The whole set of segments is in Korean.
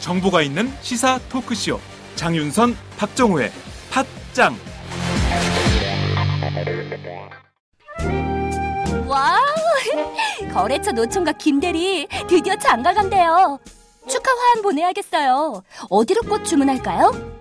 정보가 있는 시사 토크쇼 장윤선 박정우의 팟짱 와우! 거래처 노총각 김대리 드디어 장가 간대요. 축하 화환 보내야겠어요. 어디로 꽃 주문할까요?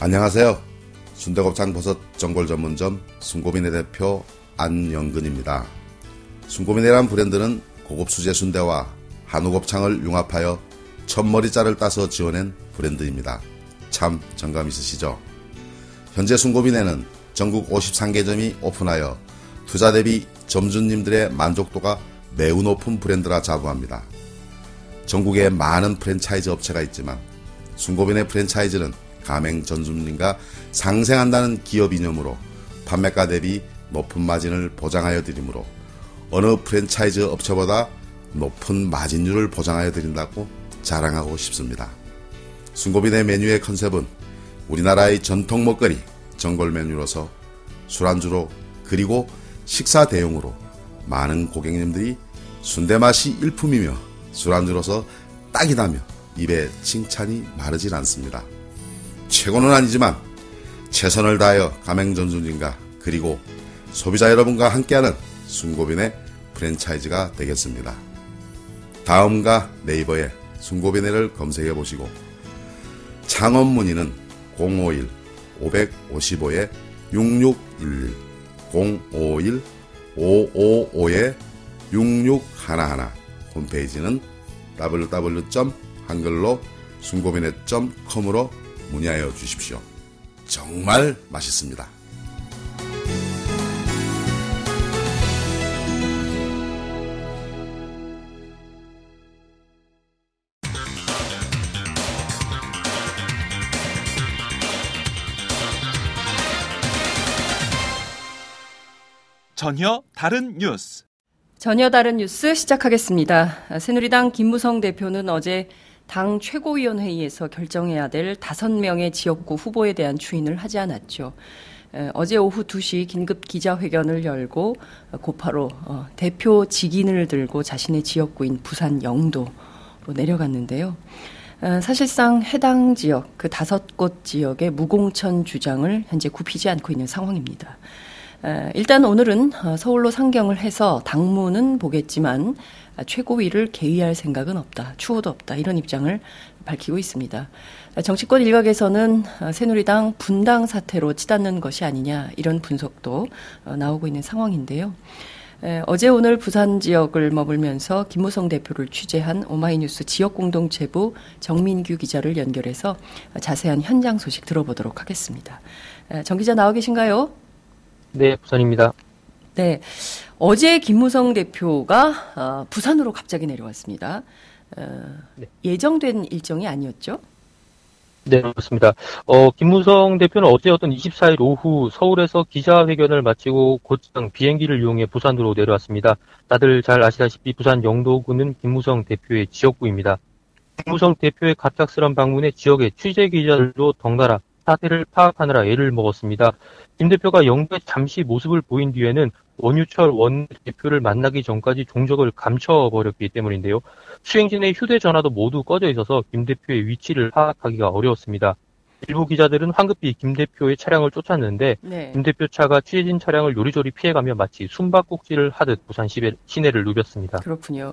안녕하세요. 순대곱창 버섯 전골 전문점 순고민의 대표 안영근입니다. 순고민이란 브랜드는 고급 수제 순대와 한우 곱창을 융합하여 첫머리자를 따서 지어낸 브랜드입니다. 참 정감 있으시죠? 현재 순고민에는 전국 53개점이 오픈하여 투자 대비 점주님들의 만족도가 매우 높은 브랜드라 자부합니다. 전국에 많은 프랜차이즈 업체가 있지만 순고빈의 프랜차이즈는 가맹 전주님과 상생한다는 기업 이념으로 판매가 대비 높은 마진을 보장하여 드리므로 어느 프랜차이즈 업체보다 높은 마진율을 보장하여 드린다고 자랑하고 싶습니다. 순고빈의 메뉴의 컨셉은 우리나라의 전통 먹거리 전골 메뉴로서 술안주로 그리고 식사 대용으로 많은 고객님들이 순대 맛이 일품이며 술안주로서 딱이다며 입에 칭찬이 마르질 않습니다. 최고는 아니지만 최선을 다하여 가맹전주님과 그리고 소비자 여러분과 함께하는 순고빈의 프랜차이즈가 되겠습니다. 다음과 네이버에 순고빈회를 검색해 보시고 창업 문의는 051 555에 6611 051 555에 6611 홈페이지는 www.한글로 순고빈회.com으로 문의하여 주십시오. 정말 맛있습니다. 전혀 다른 뉴스. 전혀 다른 뉴스 시작하겠습니다. 새누리당 김무성 대표는 어제 당 최고위원회의에서 결정해야 될 다섯 명의 지역구 후보에 대한 추인을 하지 않았죠. 어제 오후 2시 긴급 기자회견을 열고 곧바로 어, 대표 직인을 들고 자신의 지역구인 부산 영도로 내려갔는데요. 사실상 해당 지역 그 다섯 곳 지역의 무공천 주장을 현재 굽히지 않고 있는 상황입니다. 일단 오늘은 어, 서울로 상경을 해서 당무는 보겠지만 최고위를 개의할 생각은 없다. 추호도 없다. 이런 입장을 밝히고 있습니다. 정치권 일각에서는 어, 새누리당 분당 사태로 치닫는 것이 아니냐 이런 분석도 어, 나오고 있는 상황인데요. 어제 오늘 부산 지역을 머물면서 김무성 대표를 취재한 오마이뉴스 지역 공동체부 정민규 기자를 연결해서 자세한 현장 소식 들어보도록 하겠습니다. 정 기자 나와 계신가요? 네, 부산입니다. 네. 어제 김무성 대표가 어, 부산으로 갑자기 내려왔습니다. 어, 네. 예정된 일정이 아니었죠? 네, 그렇습니다. 어, 김무성 대표는 어제 어떤 24일 오후 서울에서 기자회견을 마치고 곧장 비행기를 이용해 부산으로 내려왔습니다. 다들 잘 아시다시피 부산 영도구는 김무성 대표의 지역구입니다. 김무성 대표의 갑작스런 방문에 지역의 취재 기자들도 덩달아 사태를 파악하느라 애를 먹었습니다. 김 대표가 영도에 잠시 모습을 보인 뒤에는 원유철 원 대표를 만나기 전까지 종적을 감춰버렸기 때문인데요. 수행진의 휴대전화도 모두 꺼져 있어서 김 대표의 위치를 파악하기가 어려웠습니다. 일부 기자들은 황급히 김 대표의 차량을 쫓았는데 네. 김 대표 차가 취재진 차량을 요리조리 피해가며 마치 숨바꼭질을 하듯 부산 시내, 시내를 누볐습니다. 그렇군요.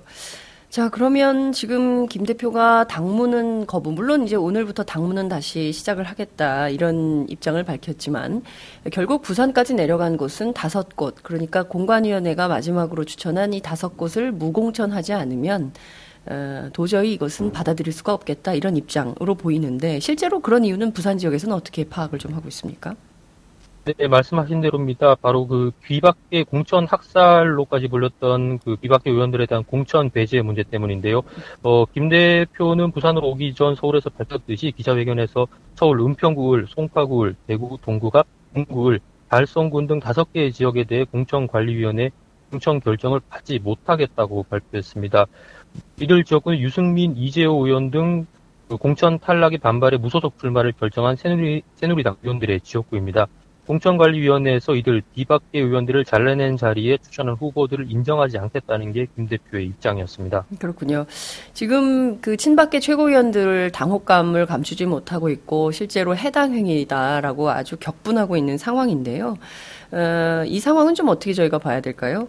자, 그러면 지금 김 대표가 당무는 거부, 물론 이제 오늘부터 당무는 다시 시작을 하겠다, 이런 입장을 밝혔지만, 결국 부산까지 내려간 곳은 다섯 곳, 그러니까 공관위원회가 마지막으로 추천한 이 다섯 곳을 무공천하지 않으면, 어, 도저히 이것은 받아들일 수가 없겠다, 이런 입장으로 보이는데, 실제로 그런 이유는 부산 지역에서는 어떻게 파악을 좀 하고 있습니까? 네, 말씀하신 대로입니다. 바로 그 귀밖에 공천 학살로까지 불렸던 그 귀밖에 의원들에 대한 공천 배제 문제 때문인데요. 어, 김 대표는 부산으로 오기 전 서울에서 밝혔듯이 기자회견에서 서울 은평구을, 송파구을, 대구 동구가 동구을, 달성군 등 다섯 개의 지역에 대해 공천관리위원회 공천 결정을 받지 못하겠다고 발표했습니다. 이들 지역은 유승민, 이재호 의원 등그 공천 탈락의 반발에 무소속 출마를 결정한 새누리, 새누리당 의원들의 지역구입니다. 공천관리위원회에서 이들 뒤밖의 의원들을 잘라낸 자리에 추천한 후보들을 인정하지 않겠다는 게 김 대표의 입장이었습니다. 그렇군요. 지금 그 친박계 최고위원들 당혹감을 감추지 못하고 있고 실제로 해당 행위다라고 아주 격분하고 있는 상황인데요. 어, 이 상황은 좀 어떻게 저희가 봐야 될까요?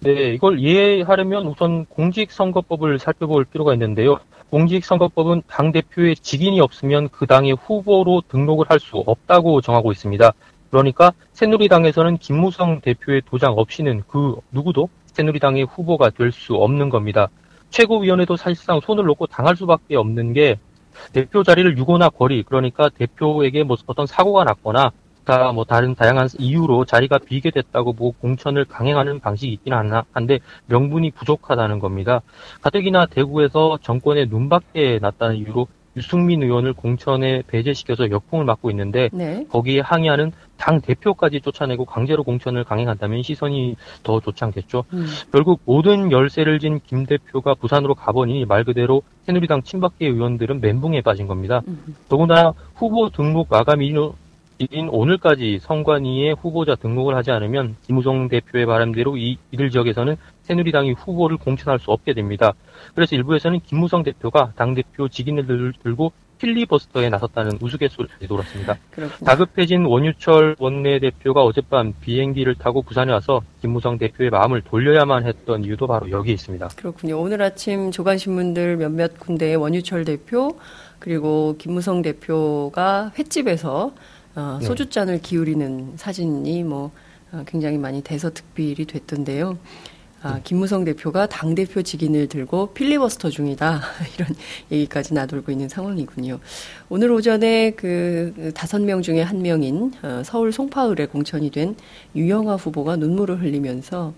네, 이걸 이해하려면 우선 공직선거법을 살펴볼 필요가 있는데요. 공직선거법은 당 대표의 직인이 없으면 그 당의 후보로 등록을 할 수 없다고 정하고 있습니다. 그러니까 새누리당에서는 김무성 대표의 도장 없이는 그 누구도 새누리당의 후보가 될 수 없는 겁니다. 최고위원회도 사실상 손을 놓고 당할 수밖에 없는 게 대표 자리를 유고나 거리 그러니까 대표에게 뭐 어떤 사고가 났거나 다뭐 다른 다양한 이유로 자리가 비게 됐다고 보고 공천을 강행하는 방식이 있기는 하나 한데 명분이 부족하다는 겁니다. 가뜩이나 대구에서 정권의 눈밖에 났다는 이유로 유승민 의원을 공천에 배제시켜서 역풍을 맞고 있는데 네. 거기에 항의하는 당 대표까지 쫓아내고 강제로 공천을 강행한다면 시선이 더 좋지 않겠죠. 음. 결국 모든 열쇠를 진 김 대표가 부산으로 가보니 말 그대로 새누리당 친박계 의원들은 멘붕에 빠진 겁니다. 음. 더구나 후보 등록 마감 일 인 오늘까지 선관위에 후보자 등록을 하지 않으면 김우성 대표의 바람대로 이 이들 지역에서는 새누리당이 후보를 공천할 수 없게 됩니다. 그래서 일부에서는 김무성 대표가 당대표 직인을 들- 들고 필리버스터에 나섰다는 우스갯소리를 돌았습니다. 그렇군요. 다급해진 원유철 원내대표가 어젯밤 비행기를 타고 부산에 와서 김무성 대표의 마음을 돌려야만 했던 이유도 바로 여기에 있습니다. 그렇군요. 오늘 아침 조간신문들 몇몇 군데에 원유철 대표 그리고 김무성 대표가 횟집에서 어, 네. 소주잔을 기울이는 사진이 뭐 어, 굉장히 많이 대서특필이 됐던데요. 아, 김무성 대표가 당 대표 직인을 들고 필리버스터 중이다 이런 얘기까지 나돌고 있는 상황이군요. 오늘 오전에 그 다섯 명 중에 한 명인 어, 서울 송파을에 공천이 된 유영아 후보가 눈물을 흘리면서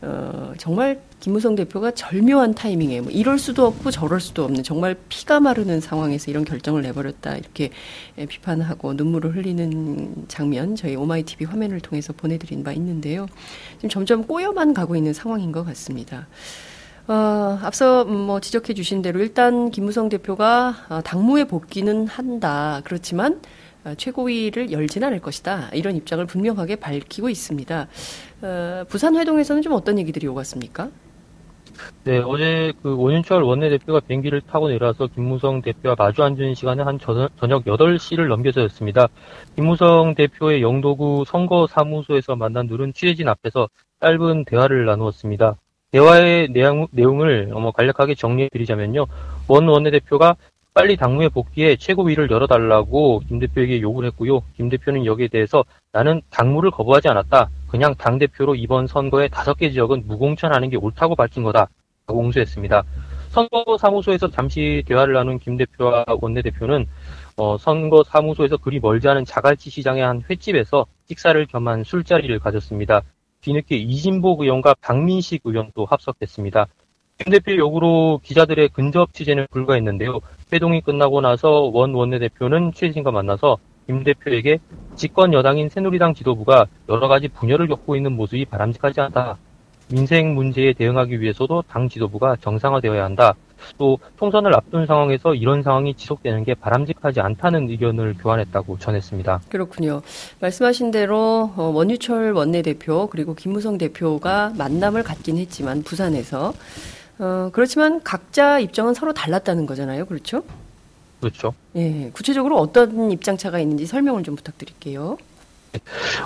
어, 정말 김무성 대표가 절묘한 타이밍에 뭐 이럴 수도 없고 저럴 수도 없는 정말 피가 마르는 상황에서 이런 결정을 내버렸다 이렇게 예, 비판하고 눈물을 흘리는 장면 저희 오마이 TV 화면을 통해서 보내드린 바 있는데요. 지금 점점 꼬여만 가고 있는 상황인 것 같습니다. 어, 앞서 음, 뭐 지적해 주신 대로 일단 김무성 대표가 어, 당무에 복귀는 한다. 그렇지만 어, 최고위를 열진 않을 것이다. 이런 입장을 분명하게 밝히고 있습니다. 어, 부산 회동에서는 좀 어떤 얘기들이 오갔습니까? 네, 어제 그 원윤철 원내대표가 비행기를 타고 내려와서 김무성 대표와 마주 앉은 시간은 한 저- 저녁 8시를 넘겨서였습니다. 김무성 대표의 영도구 선거사무소에서 만난 둘은 취재진 앞에서 짧은 대화를 나누었습니다. 대화의 내용, 내용을 간략하게 정리해 드리자면요. 원 원내대표가 빨리 당무에 복귀해 최고위를 열어달라고 김 대표에게 요구를 했고요. 김 대표는 여기에 대해서 나는 당무를 거부하지 않았다. 그냥 당대표로 이번 선거에 다섯 개 지역은 무공천하는 게 옳다고 밝힌 거다. 라고 공수했습니다. 선거사무소에서 잠시 대화를 나눈 김 대표와 원내대표는 어, 선거사무소에서 그리 멀지 않은 자갈치 시장의 한 횟집에서 식사를 겸한 술자리를 가졌습니다. 뒤늦게 이진복 의원과 박민식 의원도 합석했습니다. 김 대표의 요구로 기자들의 근접 취재는 불가했는데요. 회동이 끝나고 나서 원 원내대표는 취재진과 만나서 김 대표에게 집권 여당인 새누리당 지도부가 여러 가지 분열을 겪고 있는 모습이 바람직하지 않다. 민생 문제에 대응하기 위해서도 당 지도부가 정상화되어야 한다. 또 총선을 앞둔 상황에서 이런 상황이 지속되는 게 바람직하지 않다는 의견을 교환했다고 전했습니다. 그렇군요. 말씀하신 대로 어, 원유철 원내대표 그리고 김무성 대표가 만남을 갖긴 했지만 부산에서 어, 그렇지만 각자 입장은 서로 달랐다는 거잖아요. 그렇죠? 그렇죠. 예, 구체적으로 어떤 입장차가 있는지 설명을 좀 부탁드릴게요.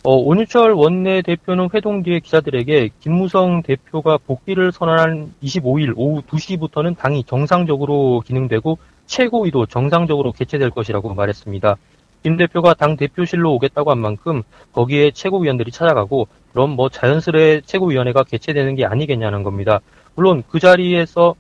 어, 온유철 원내대표는 회동 뒤에 기자들에게 김무성 대표가 복귀를 선언한 25일 오후 2시부터는 당이 정상적으로 기능되고 최고위도 정상적으로 개최될 것이라고 말했습니다. 김 대표가 당 대표실로 오겠다고 한 만큼 거기에 최고위원들이 찾아가고 그럼 뭐 자연스레 최고위원회가 개최되는 게 아니겠냐는 겁니다. 물론 그 자리에서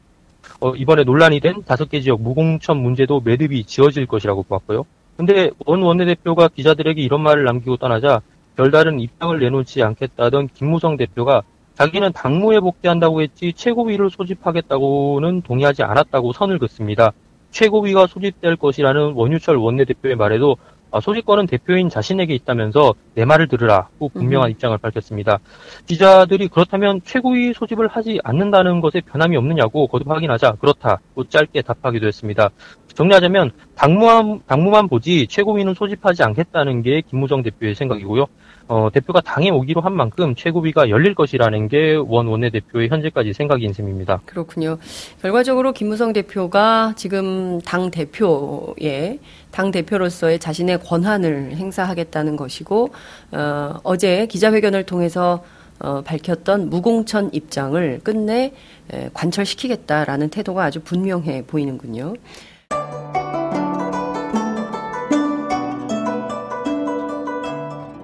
어, 이번에 논란이 된 다섯 개 지역 무공천 문제도 매듭이 지어질 것이라고 보았고요. 근데 원 원내대표가 기자들에게 이런 말을 남기고 떠나자 별다른 입장을 내놓지 않겠다던 김무성 대표가 자기는 당무에 복귀한다고 했지 최고위를 소집하겠다고는 동의하지 않았다고 선을 긋습니다. 최고위가 소집될 것이라는 원유철 원내대표의 말에도 아, 소집권은 대표인 자신에게 있다면서 내 말을 들으라고 분명한 음. 입장을 밝혔습니다. 기자들이 그렇다면 최고위 소집을 하지 않는다는 것에 변함이 없느냐고 거듭 확인하자 그렇다고 짧게 답하기도 했습니다. 정리하자면 당무만, 당무만 보지 최고위는 소집하지 않겠다는 게 김무정 대표의 생각이고요. 어, 대표가 당에 오기로 한 만큼 최고위가 열릴 것이라는 게 원 원내대표의 현재까지 생각인 셈입니다. 그렇군요. 결과적으로 김무성 대표가 지금 당 대표의 당 대표로서의 자신의 권한을 행사하겠다는 것이고 어, 어제 기자회견을 통해서 어, 밝혔던 무공천 입장을 끝내 에, 관철시키겠다라는 태도가 아주 분명해 보이는군요.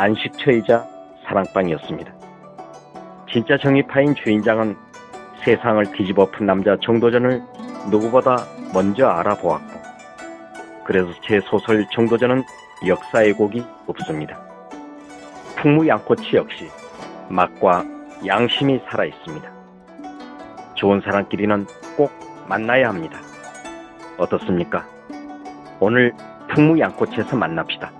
안식처이자 사랑방이었습니다. 진짜 정의파인 주인장은 세상을 뒤집어 푼 남자 정도전을 누구보다 먼저 알아보았고, 그래서 제 소설 정도전은 역사의 곡이 없습니다. 풍무 양꼬치 역시 맛과 양심이 살아 있습니다. 좋은 사람끼리는 꼭 만나야 합니다. 어떻습니까? 오늘 풍무 양꼬치에서 만납시다.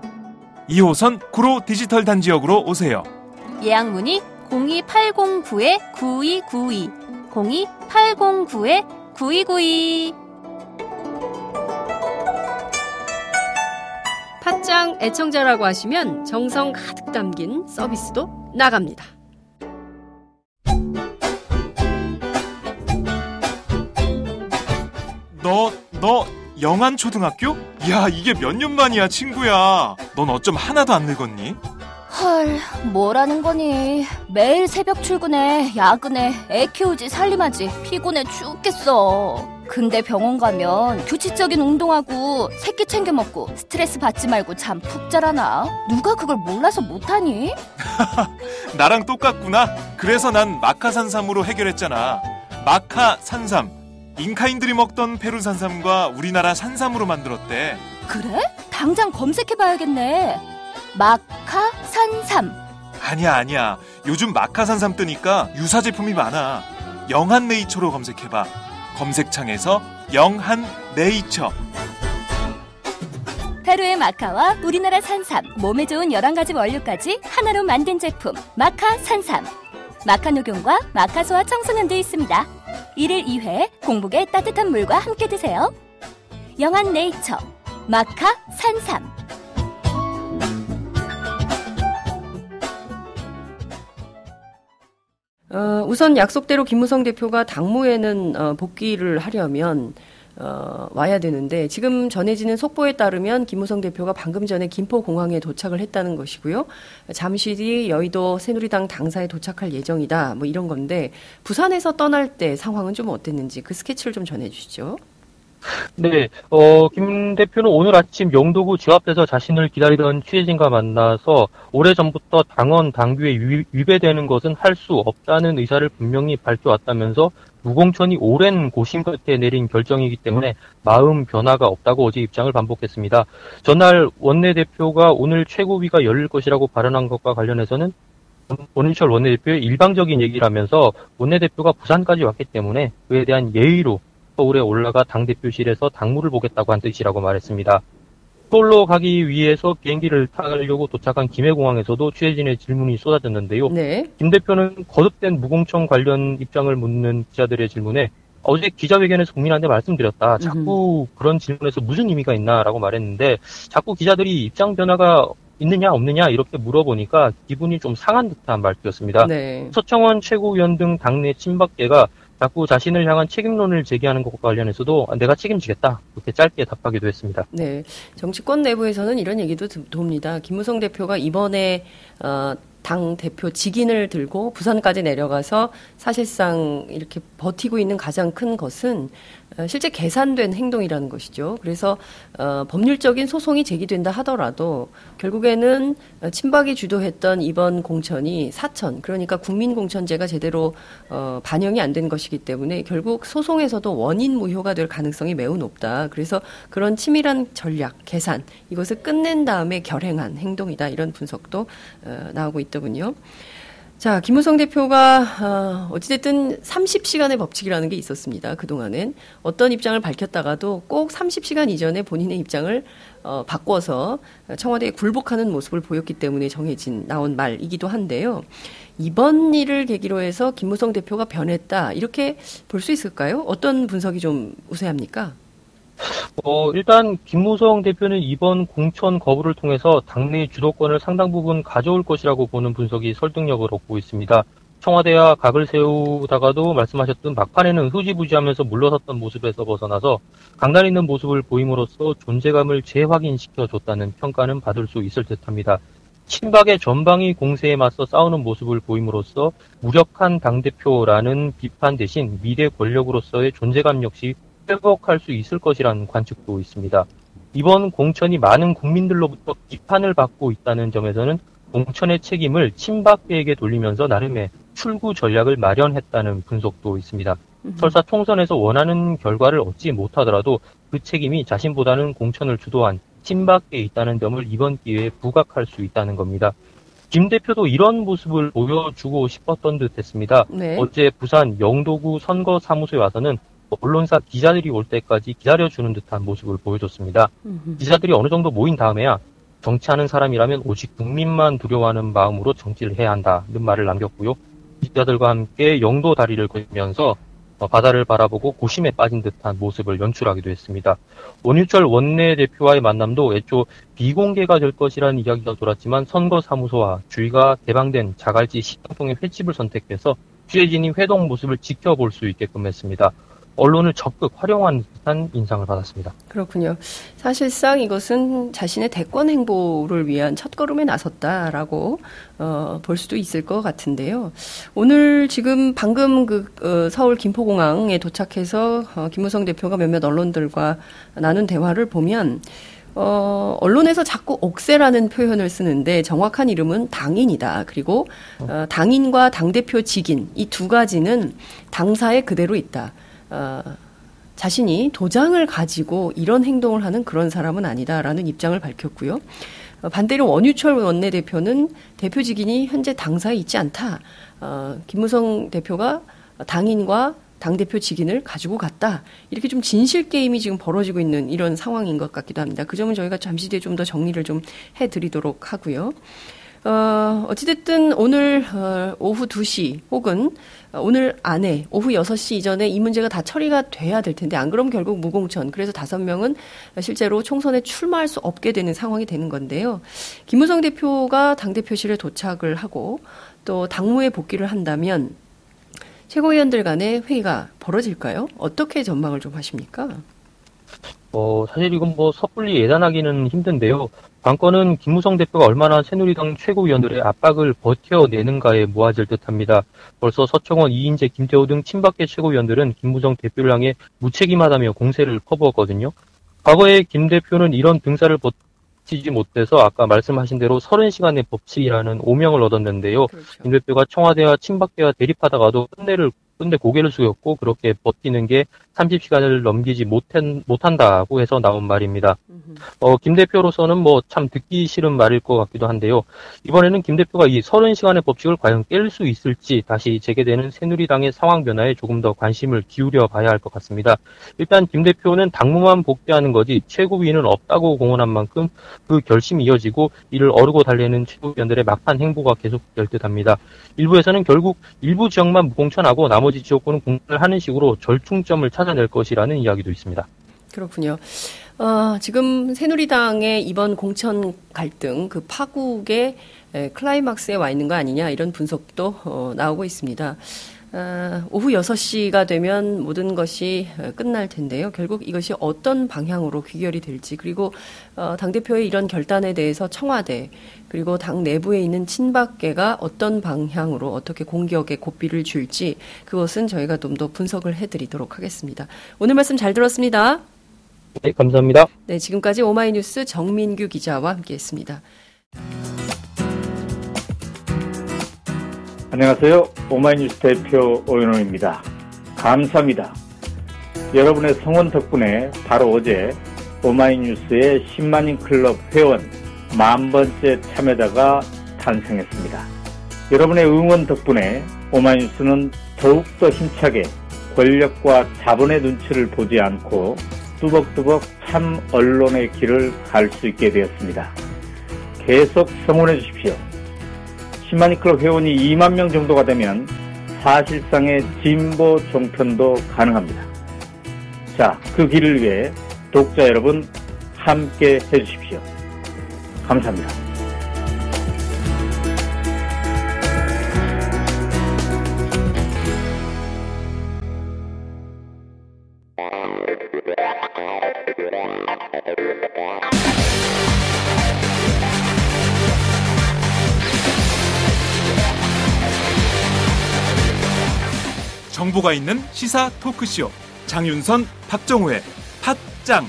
2호선 구로 디지털 단지역으로 오세요. 예약 문의 02809-9292 02809-9292 팟짱 애청자라고 하시면 정성 가득 담긴 서비스도 나갑니다. 영안 초등학교? 야, 이게 몇 년 만이야, 친구야. 넌 어쩜 하나도 안 늙었니? 헐, 뭐라는 거니? 매일 새벽 출근해, 야근해, 애 키우지, 살림하지, 피곤해 죽겠어. 근데 병원 가면 규칙적인 운동하고 새끼 챙겨 먹고 스트레스 받지 말고 잠 푹 자라나? 누가 그걸 몰라서 못하니? 나랑 똑같구나. 그래서 난 마카산삼으로 해결했잖아. 마카산삼. 잉카인들이 먹던 페루 산삼과 우리나라 산삼으로 만들었대. 그래? 당장 검색해봐야겠네. 마카 산삼. 아니야, 아니야. 요즘 마카 산삼 뜨니까 유사 제품이 많아. 영한 네이처로 검색해봐. 검색창에서 영한 네이처. 페루의 마카와 우리나라 산삼, 몸에 좋은 11가지 원료까지 하나로 만든 제품 마카 산삼. 마카 녹용과 마카 소화 청소년도 있습니다. 1일 2회 공복에 따뜻한 물과 함께 드세요. 영한 네이처 마카 산삼. 어, 우선 약속대로 김무성 대표가 당무에는 어, 복귀를 하려면 어, 와야 되는데 지금 전해지는 속보에 따르면 김무성 대표가 방금 전에 김포공항에 도착을 했다는 것이고요. 잠시 뒤 여의도 새누리당 당사에 도착할 예정이다. 뭐 이런 건데 부산에서 떠날 때 상황은 좀 어땠는지 그 스케치를 좀 전해주시죠. 네, 어, 김 대표는 오늘 아침 영도구 집 앞에서 자신을 기다리던 취재진과 만나서 오래전부터 당원, 당규에 위, 위배되는 것은 할 수 없다는 의사를 분명히 밝혀왔다면서 무공천이 오랜 고심 끝에 내린 결정이기 때문에 마음 변화가 없다고 어제 입장을 반복했습니다. 전날 원내대표가 오늘 최고위가 열릴 것이라고 발언한 것과 관련해서는 원인철 원내대표의 일방적인 얘기를 하면서 원내대표가 부산까지 왔기 때문에 그에 대한 예의로 서울에 올라가 당대표실에서 당무를 보겠다고 한 뜻이라고 말했습니다. 서울로 가기 위해서 비행기를 타려고 도착한 김해공항에서도 취재진의 질문이 쏟아졌는데요. 네. 김 대표는 거듭된 무공청 관련 입장을 묻는 기자들의 질문에 어제 기자회견에서 국민한테 말씀드렸다. 자꾸 그런 질문에서 무슨 의미가 있나라고 말했는데 자꾸 기자들이 입장 변화가 있느냐 없느냐 이렇게 물어보니까 기분이 좀 상한 듯한 말투였습니다. 네. 서청원 최고위원 등 당내 친박계가 자꾸 자신을 향한 책임론을 제기하는 것과 관련해서도 내가 책임지겠다 그렇게 짧게 답하기도 했습니다. 네. 정치권 내부에서는 이런 얘기도 드- 돕니다. 김무성 대표가 이번에 어, 당 대표 직인을 들고 부산까지 내려가서 사실상 이렇게 버티고 있는 가장 큰 것은 어, 실제 계산된 행동이라는 것이죠. 그래서 어, 법률적인 소송이 제기된다 하더라도 결국에는 어, 친박이 주도했던 이번 공천이 사천 그러니까 국민 공천제가 제대로 어, 반영이 안 된 것이기 때문에 결국 소송에서도 원인 무효가 될 가능성이 매우 높다. 그래서 그런 치밀한 전략, 계산 이것을 끝낸 다음에 결행한 행동이다. 이런 분석도 어, 나오고 있더군요. 자, 김무성 대표가 어, 어찌됐든 30시간의 법칙이라는 게 있었습니다. 그동안은 어떤 입장을 밝혔다가도 꼭 30시간 이전에 본인의 입장을 어, 바꿔서 청와대에 굴복하는 모습을 보였기 때문에 정해진 나온 말이기도 한데요. 이번 일을 계기로 해서 김무성 대표가 변했다 이렇게 볼 수 있을까요? 어떤 분석이 좀 우세합니까? 어, 일단 김무성 대표는 이번 공천 거부를 통해서 당내 주도권을 상당 부분 가져올 것이라고 보는 분석이 설득력을 얻고 있습니다. 청와대와 각을 세우다가도 말씀하셨던 막판에는 흐지부지하면서 물러섰던 모습에서 벗어나서 강단 있는 모습을 보임으로써 존재감을 재확인시켜 줬다는 평가는 받을 수 있을 듯합니다. 친박의 전방위 공세에 맞서 싸우는 모습을 보임으로써 무력한 당대표라는 비판 대신 미래 권력으로서의 존재감 역시 회복할 수 있을 것이라는 관측도 있습니다. 이번 공천이 많은 국민들로부터 비판을 받고 있다는 점에서는 공천의 책임을 친박계에게 돌리면서 나름의 출구 전략을 마련했다는 분석도 있습니다. 설사 총선에서 원하는 결과를 얻지 못하더라도 그 책임이 자신보다는 공천을 주도한 친박계에 있다는 점을 이번 기회에 부각할 수 있다는 겁니다. 김 대표도 이런 모습을 보여주고 싶었던 듯 했습니다. 네. 어제 부산 영도구 선거사무소에 와서는 언론사 기자들이 올 때까지 기다려주는 듯한 모습을 보여줬습니다. 기자들이 어느 정도 모인 다음에야 정치하는 사람이라면 오직 국민만 두려워하는 마음으로 정치를 해야 한다는 말을 남겼고요. 기자들과 함께 영도 다리를 걸으면서 어, 바다를 바라보고 고심에 빠진 듯한 모습을 연출하기도 했습니다. 원유철 원내대표와의 만남도 애초 비공개가 될 것이라는 이야기가 돌았지만 선거사무소와 주위가 개방된 자갈지 식당통의 횟집을 선택해서 취재진이 회동 모습을 지켜볼 수 있게끔 했습니다. 언론을 적극 활용한 듯한 인상을 받았습니다. 그렇군요. 사실상 이것은 자신의 대권 행보를 위한 첫걸음에 나섰다라고 어, 볼 수도 있을 것 같은데요. 오늘 지금 방금 그 어, 서울 김포공항에 도착해서 어, 김무성 대표가 몇몇 언론들과 나눈 대화를 보면 어, 언론에서 자꾸 옥세라는 표현을 쓰는데 정확한 이름은 당인이다. 그리고 어, 당인과 당대표 직인 이 두 가지는 당사에 그대로 있다. 어, 자신이 도장을 가지고 이런 행동을 하는 그런 사람은 아니다라는 입장을 밝혔고요. 어, 반대로 원유철 원내대표는 대표직인이 현재 당사에 있지 않다. 어, 김무성 대표가 당인과 당대표 직인을 가지고 갔다. 이렇게 좀 진실 게임이 지금 벌어지고 있는 이런 상황인 것 같기도 합니다. 그 점은 저희가 잠시 뒤에 좀 더 정리를 좀 해드리도록 하고요. 어, 어찌됐든 오늘 어, 오후 2시 혹은 오늘 안에 오후 6시 이전에 이 문제가 다 처리가 돼야 될 텐데 안 그러면 결국 무공천 그래서 다섯 명은 실제로 총선에 출마할 수 없게 되는 상황이 되는 건데요. 김무성 대표가 당대표실에 도착을 하고 또 당무에 복귀를 한다면 최고위원들 간의 회의가 벌어질까요? 어떻게 전망을 좀 하십니까? 어, 사실 이건 뭐 섣불리 예단하기는 힘든데요. 관건은 김무성 대표가 얼마나 새누리당 최고위원들의 압박을 버텨내는가에 모아질 듯합니다. 벌써 서청원, 이인재, 김태호 등 친박계 최고위원들은 김무성 대표를 향해 무책임하다며 공세를 퍼부었거든요. 과거에 김 대표는 이런 등사를 버티지 못해서 아까 말씀하신 대로 30시간의 법칙이라는 오명을 얻었는데요. 그렇죠. 김 대표가 청와대와 친박계와 대립하다가도 끝내를 그런데 고개를 숙였고 그렇게 버티는 게 30시간을 넘기지 못한, 못한다고 해서 나온 말입니다. 어, 김 대표로서는 뭐 참 듣기 싫은 말일 것 같기도 한데요. 이번에는 김 대표가 이 30시간의 법칙을 과연 깰 수 있을지 다시 재개되는 새누리당의 상황 변화에 조금 더 관심을 기울여 봐야 할 것 같습니다. 일단 김 대표는 당무만 복귀하는 거지 최고위는 없다고 공언한 만큼 그 결심이 이어지고 이를 어르고 달래는 최고위원들의 막판 행보가 계속될 듯합니다. 일부에서는 결국 일부 지역만 무공천하고 나머지 지역구는 공천을 하는 식으로 절충점을 찾 아낼 것이라는 이야기도 있습니다. 그렇군요. 어, 지금 새누리당의 이번 공천 갈등, 그 파국의 클라이막스에 와 있는 거 아니냐 이런 분석도 어, 나오고 있습니다. 어, 오후 6시가 되면 모든 것이 끝날 텐데요. 결국 이것이 어떤 방향으로 귀결이 될지 그리고 어, 당대표의 이런 결단에 대해서 청와대 그리고 당 내부에 있는 친박계가 어떤 방향으로 어떻게 공격에 고삐를 줄지 그것은 저희가 좀 더 분석을 해드리도록 하겠습니다. 오늘 말씀 잘 들었습니다. 네, 감사합니다. 네, 지금까지 오마이뉴스 정민규 기자와 함께했습니다. 안녕하세요. 오마이뉴스 대표 오연호입니다. 감사합니다. 여러분의 성원 덕분에 바로 어제 오마이뉴스의 10만인 클럽 회원 만 번째 참여자가 탄생했습니다. 여러분의 응원 덕분에 오마이뉴스는 더욱더 힘차게 권력과 자본의 눈치를 보지 않고 뚜벅뚜벅 참 언론의 길을 갈 수 있게 되었습니다. 계속 성원해 주십시오. 10만인 클럽 회원이 2만 명 정도가 되면 사실상의 진보 종편도 가능합니다. 자, 그 길을 위해 독자 여러분 함께 해주십시오. 감사합니다. 정보가 있는 시사 토크쇼. 장윤선, 박정우의 팟짱